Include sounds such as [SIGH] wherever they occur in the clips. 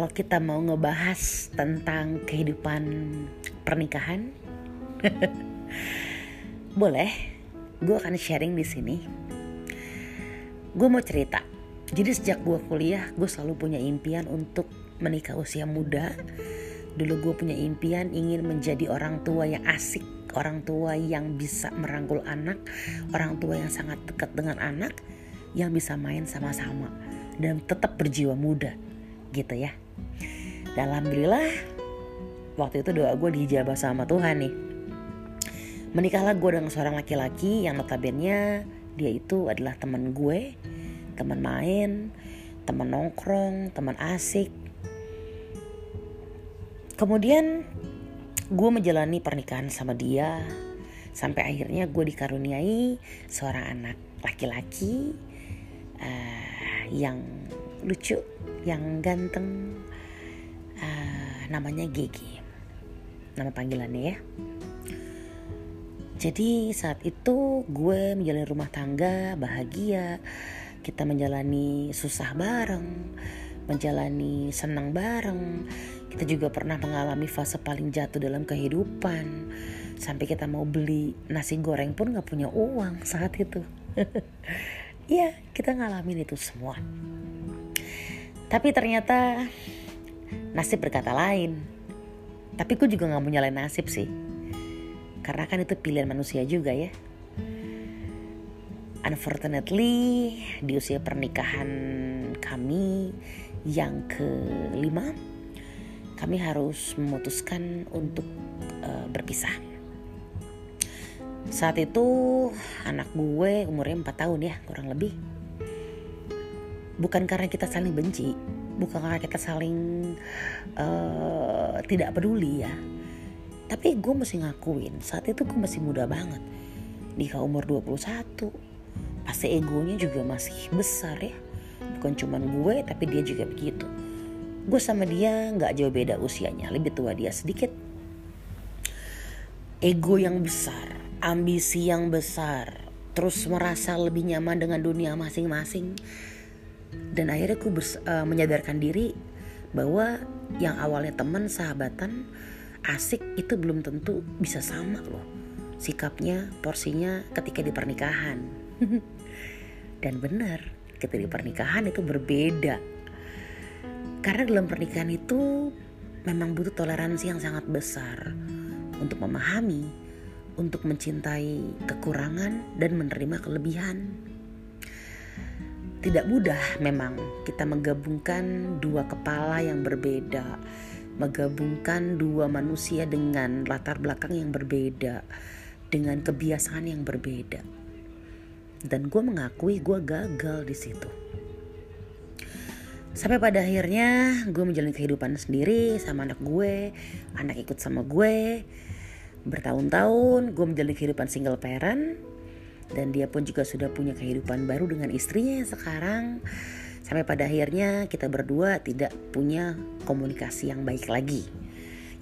kalau kita mau ngebahas tentang kehidupan pernikahan, [LAUGHS] boleh. Gue akan sharing di sini. Gue mau cerita. Jadi sejak gue kuliah, gue selalu punya impian untuk menikah usia muda. Dulu gue punya impian ingin menjadi orang tua yang asik, orang tua yang bisa merangkul anak, orang tua yang sangat dekat dengan anak, yang bisa main sama-sama dan tetap berjiwa muda gitu ya dan alhamdulillah waktu itu doa gue dijabah sama Tuhan nih. Menikahlah gue dengan seorang laki-laki yang notabene dia itu adalah teman gue teman main teman nongkrong teman asik. Kemudian gue menjalani pernikahan sama dia sampai akhirnya gue dikaruniai seorang anak laki-laki uh, yang lucu yang ganteng namanya Gigi. Nama panggilannya ya. Jadi saat itu gue menjalani rumah tangga bahagia. Kita menjalani susah bareng menjalani senang bareng. Kita juga pernah mengalami fase paling jatuh dalam kehidupan. Sampai kita mau beli nasi goreng pun gak punya uang saat itu. [LAUGHS] Iya, kita ngalamin itu semua. Tapi ternyata nasib berkata lain. Tapi gue juga gak mau nyalain nasib sih. Karena kan itu pilihan manusia juga ya. Unfortunately, di usia pernikahan kami yang kelima, kami harus memutuskan untuk uh, berpisah. Saat itu anak gue umurnya 4 tahun ya kurang lebih bukan karena kita saling benci bukan karena kita saling uh, tidak peduli ya. Tapi gue mesti ngakuin saat itu gue masih muda banget. Nikah umur 21 pasti egonya juga masih besar ya. Bukan cuman gue tapi dia juga begitu. Gue sama dia nggak jauh beda usianya lebih tua dia sedikit. Ego yang besar ambisi yang besar terus merasa lebih nyaman dengan dunia masing-masing dan akhirnya aku uh, menyadarkan diri bahwa yang awalnya teman sahabatan asik itu belum tentu bisa sama loh. Sikapnya porsinya ketika di pernikahan. [LAUGHS] Dan benar ketika di pernikahan itu berbeda. Karena dalam pernikahan itu memang butuh toleransi yang sangat besar untuk memahami, untuk mencintai kekurangan dan menerima kelebihan. Tidak mudah memang kita menggabungkan dua kepala yang berbeda, menggabungkan dua manusia dengan latar belakang yang berbeda, dengan kebiasaan yang berbeda. Dan gue mengakui gue gagal di situ. Sampai pada akhirnya gue menjalani kehidupan sendiri sama anak gue, anak ikut sama gue. Bertahun-tahun gue menjalani kehidupan single parent, dan dia pun juga sudah punya kehidupan baru dengan istrinya yang sekarang. Sampai pada akhirnya kita berdua tidak punya komunikasi yang baik lagi.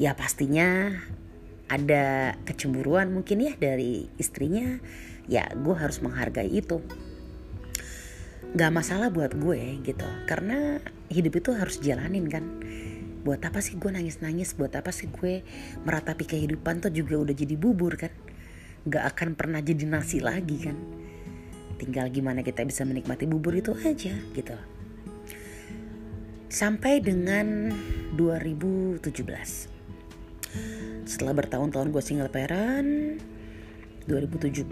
Ya pastinya ada kecemburuan mungkin ya dari istrinya. Ya gue harus menghargai itu. Gak masalah buat gue gitu. Karena hidup itu harus jalanin kan. Buat apa sih gue nangis-nangis? Buat apa sih gue meratapi kehidupan tuh juga udah jadi bubur kan gak akan pernah jadi nasi lagi kan? Tinggal gimana kita bisa menikmati bubur itu aja gitu. Sampai dengan 2017 setelah bertahun-tahun gue single parent 2017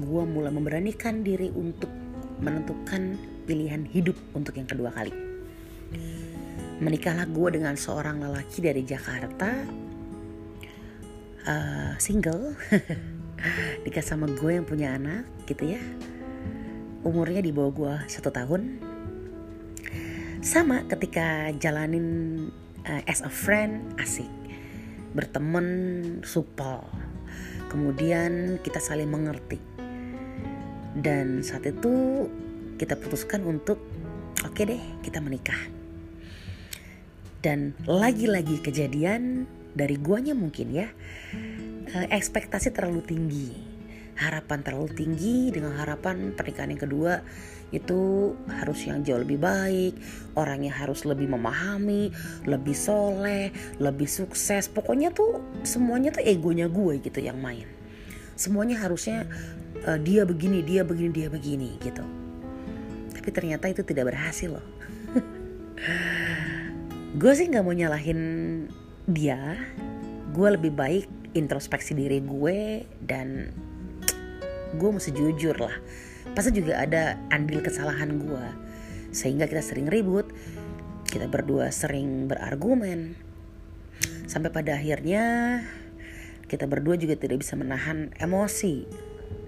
gue mulai memberanikan diri untuk menentukan pilihan hidup untuk yang kedua kali. Menikahlah gue dengan seorang lelaki dari Jakarta uh, single [LAUGHS] [LAUGHS] nikah sama gue yang punya anak gitu ya. Umurnya di bawah gue satu tahun. Sama ketika jalanin uh, as a friend asik. Berteman supel. Kemudian kita saling mengerti. Dan saat itu kita putuskan untuk oke okay deh kita menikah. Dan lagi-lagi kejadian dari guanya mungkin ya ekspektasi terlalu tinggi. harapan terlalu tinggi dengan harapan pernikahan yang kedua itu harus yang jauh lebih baik, orangnya harus lebih memahami, lebih soleh, lebih sukses. Pokoknya tuh semuanya tuh egonya gue gitu yang main. Semuanya harusnya uh, dia begini, dia begini, dia begini gitu. Tapi ternyata itu tidak berhasil loh. [LAUGHS] gue sih nggak mau nyalahin dia. Gue lebih baik introspeksi diri gue dan gue mesti jujur lah. Pasti juga ada andil kesalahan gue. Sehingga kita sering ribut kita berdua sering berargumen. Sampai pada akhirnya kita berdua juga tidak bisa menahan emosi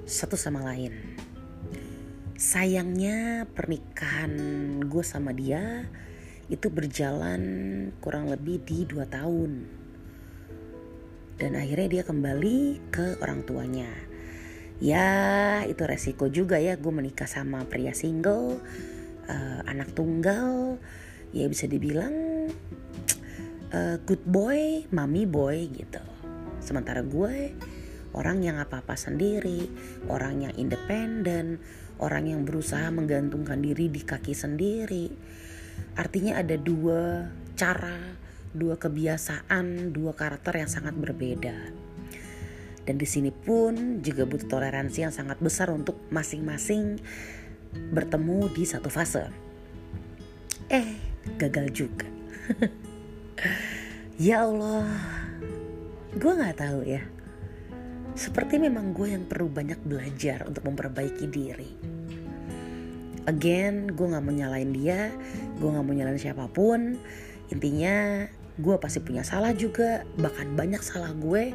satu sama lain. Sayangnya pernikahan gue sama dia itu berjalan kurang lebih di dua tahun dan akhirnya dia kembali ke orang tuanya. Ya itu resiko juga ya gue menikah sama pria single uh, anak tunggal. Ya bisa dibilang uh, good boy mami boy gitu. Sementara gue orang yang apa-apa sendiri orang yang independen orang yang berusaha menggantungkan diri di kaki sendiri. Artinya ada dua cara dua kebiasaan dua karakter yang sangat berbeda dan di sini pun juga butuh toleransi yang sangat besar untuk masing-masing bertemu di satu fase. Eh, gagal juga. [LAUGHS] ya Allah, gue nggak tahu ya. Seperti memang gue yang perlu banyak belajar untuk memperbaiki diri. Again, gue gak mau nyalain dia, gue gak mau nyalain siapa pun. Intinya, gue pasti punya salah juga, bahkan banyak salah gue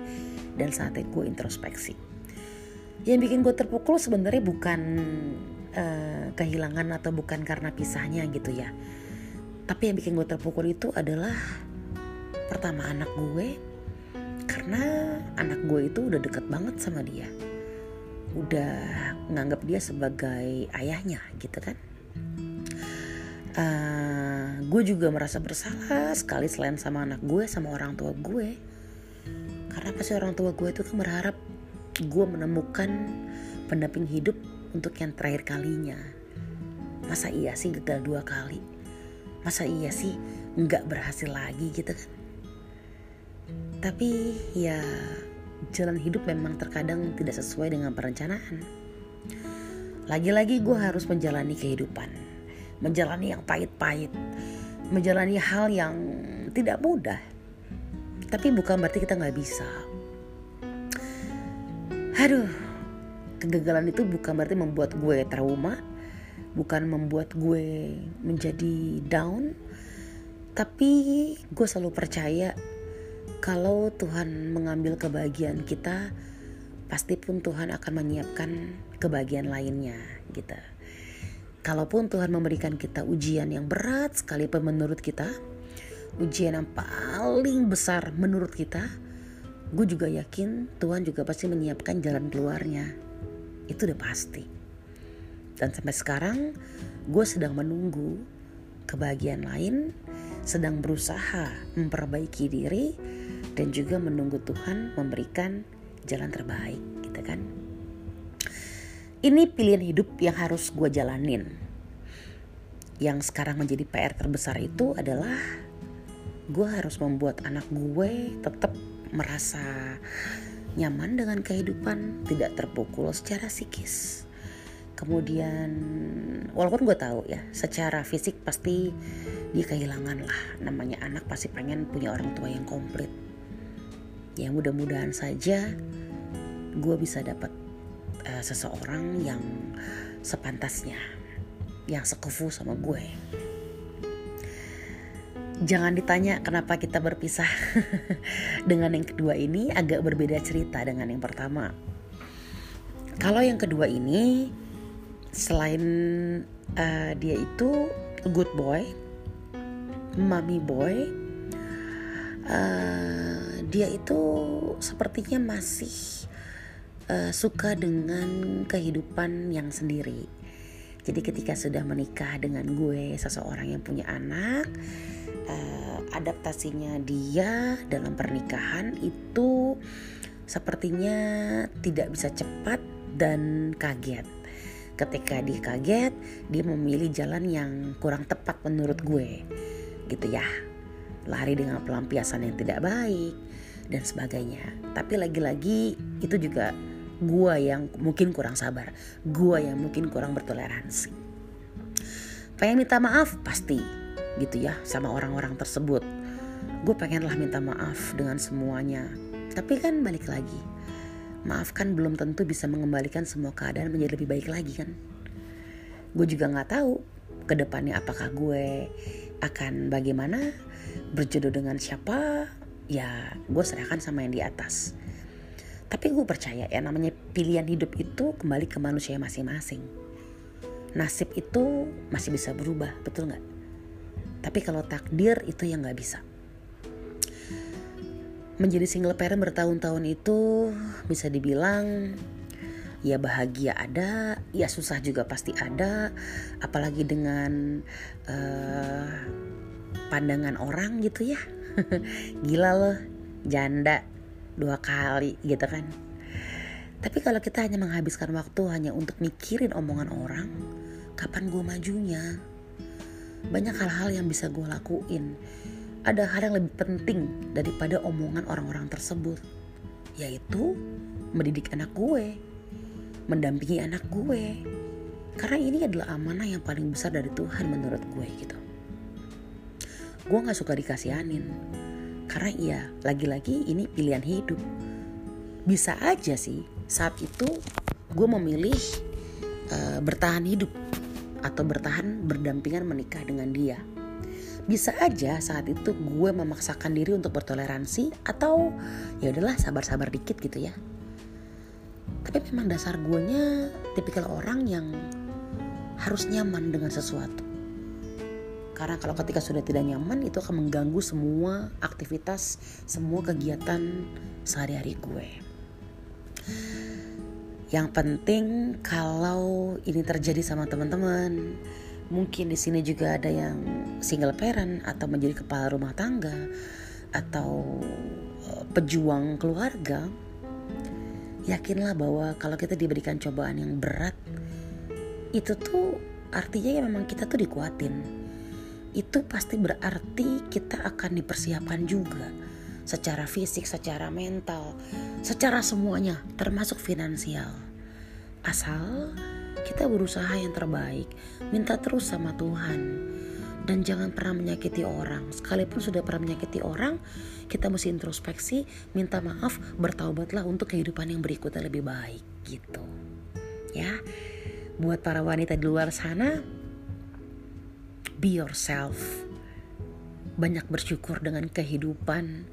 dan saatnya gue introspeksi. Yang bikin gue terpukul sebenarnya bukan uh, kehilangan atau bukan karena pisahnya gitu ya. Tapi yang bikin gue terpukul itu adalah pertama anak gue karena anak gue itu udah deket banget sama dia. Udah nganggap dia sebagai ayahnya gitu kan. Uh, gue juga merasa bersalah sekali selain sama anak gue sama orang tua gue. Karena pasti orang tua gue itu kan berharap gue menemukan pendamping hidup untuk yang terakhir kalinya. Masa iya sih gagal dua kali? Masa iya sih nggak berhasil lagi gitu kan? Tapi ya jalan hidup memang terkadang tidak sesuai dengan perencanaan. Lagi-lagi gue harus menjalani kehidupan menjalani yang pahit-pahit menjalani hal yang tidak mudah. Tapi bukan berarti kita nggak bisa. Aduh kegagalan itu bukan berarti membuat gue trauma bukan membuat gue menjadi down. Tapi gue selalu percaya kalau Tuhan mengambil kebahagiaan kita pasti pun Tuhan akan menyiapkan kebahagiaan lainnya gitu kalaupun Tuhan memberikan kita ujian yang berat sekalipun menurut kita ujian yang paling besar menurut kita, gue juga yakin Tuhan juga pasti menyiapkan jalan keluarnya. Itu udah pasti. Dan sampai sekarang gue sedang menunggu kebahagiaan lain, sedang berusaha memperbaiki diri dan juga menunggu Tuhan memberikan jalan terbaik, gitu kan? Ini pilihan hidup yang harus gue jalanin. Yang sekarang menjadi PR terbesar itu adalah gue harus membuat anak gue tetap merasa nyaman dengan kehidupan, tidak terpukul secara psikis. Kemudian, walaupun gue tahu ya, secara fisik pasti dia kehilangan lah. Namanya anak pasti pengen punya orang tua yang komplit. Ya mudah-mudahan saja gue bisa dapat uh, seseorang yang sepantasnya, yang sekufu sama gue. Jangan ditanya kenapa kita berpisah. [LAUGHS] Dengan yang kedua ini agak berbeda cerita dengan yang pertama. Kalau yang kedua ini selain uh, dia itu good boy mommy boy uh, dia itu sepertinya masih uh, suka dengan kehidupan yang sendiri. Jadi ketika sudah menikah dengan gue seseorang yang punya anak uh, adaptasinya dia dalam pernikahan itu sepertinya tidak bisa cepat dan kaget. Ketika dia kaget dia memilih jalan yang kurang tepat menurut gue gitu ya. Lari dengan pelampiasan yang tidak baik dan sebagainya. Tapi lagi-lagi itu juga gue yang mungkin kurang sabar gue yang mungkin kurang bertoleransi. Pengen minta maaf pasti gitu ya sama orang-orang tersebut. Gue pengenlah minta maaf dengan semuanya. Tapi kan balik lagi maaf kan belum tentu bisa mengembalikan semua keadaan menjadi lebih baik lagi kan? Gue juga nggak tahu ke depannya apakah gue akan bagaimana berjodoh dengan siapa. Ya gue serahkan sama yang di atas tapi gue percaya ya namanya pilihan hidup itu kembali ke manusia masing-masing nasib itu masih bisa berubah, betul nggak? Tapi kalau takdir itu yang nggak bisa. Menjadi single parent bertahun-tahun itu bisa dibilang ya bahagia ada, ya susah juga pasti ada, apalagi dengan uh, pandangan orang gitu ya. [LAUGHS] Gila loh, janda dua kali gitu kan. Tapi kalau kita hanya menghabiskan waktu hanya untuk mikirin omongan orang, kapan gue majunya? Banyak hal-hal yang bisa gue lakuin. Ada hal yang lebih penting daripada omongan orang-orang tersebut yaitu mendidik anak gue mendampingi anak gue. Karena ini adalah amanah yang paling besar dari Tuhan menurut gue gitu. Gue gak suka dikasihanin karena iya lagi-lagi ini pilihan hidup bisa aja sih saat itu gue memilih uh, bertahan hidup atau bertahan berdampingan menikah dengan dia. Bisa aja saat itu gue memaksakan diri untuk bertoleransi atau ya udahlah sabar-sabar dikit gitu ya. Tapi memang dasar gue nya tipikal orang yang harus nyaman dengan sesuatu. Karena kalau ketika sudah tidak nyaman itu akan mengganggu semua aktivitas, semua kegiatan sehari-hari gue. Yang penting kalau ini terjadi sama teman-teman, mungkin di sini juga ada yang single parent atau menjadi kepala rumah tangga atau uh, pejuang keluarga. Yakinlah bahwa kalau kita diberikan cobaan yang berat, itu tuh artinya ya memang kita tuh dikuatin. Itu pasti berarti kita akan dipersiapkan juga secara fisik, secara mental, secara semuanya, termasuk finansial. Asal kita berusaha yang terbaik, minta terus sama Tuhan. Dan jangan pernah menyakiti orang. Sekalipun sudah pernah menyakiti orang, kita mesti introspeksi, minta maaf, bertaubatlah untuk kehidupan yang berikutnya lebih baik gitu. Ya. Buat para wanita di luar sana, be yourself. Banyak bersyukur dengan kehidupan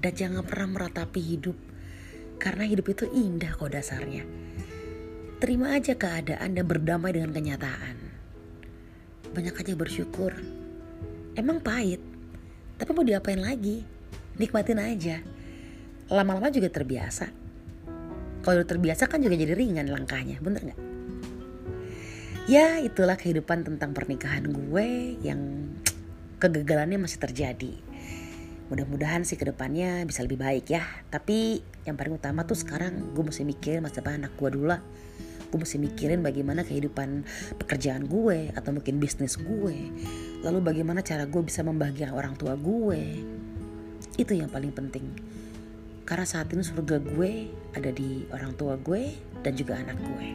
dan jangan pernah meratapi hidup karena hidup itu indah kok dasarnya Terima aja keadaan dan berdamai dengan kenyataan. Banyak aja bersyukur. Emang pahit, tapi mau diapain lagi? Nikmatin aja. Lama-lama juga terbiasa. Kalau terbiasa kan juga jadi ringan langkahnya, bener nggak? Ya itulah kehidupan tentang pernikahan gue yang kegagalannya masih terjadi. Mudah-mudahan sih ke depannya bisa lebih baik ya. Tapi yang paling utama tuh sekarang gue mesti mikir masa depan anak gue dulu lah. Gue mesti mikirin bagaimana kehidupan pekerjaan gue atau mungkin bisnis gue. Lalu bagaimana cara gue bisa membahagiakan orang tua gue. Itu yang paling penting. Karena saat ini surga gue ada di orang tua gue dan juga anak gue.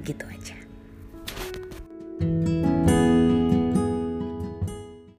Gitu aja Música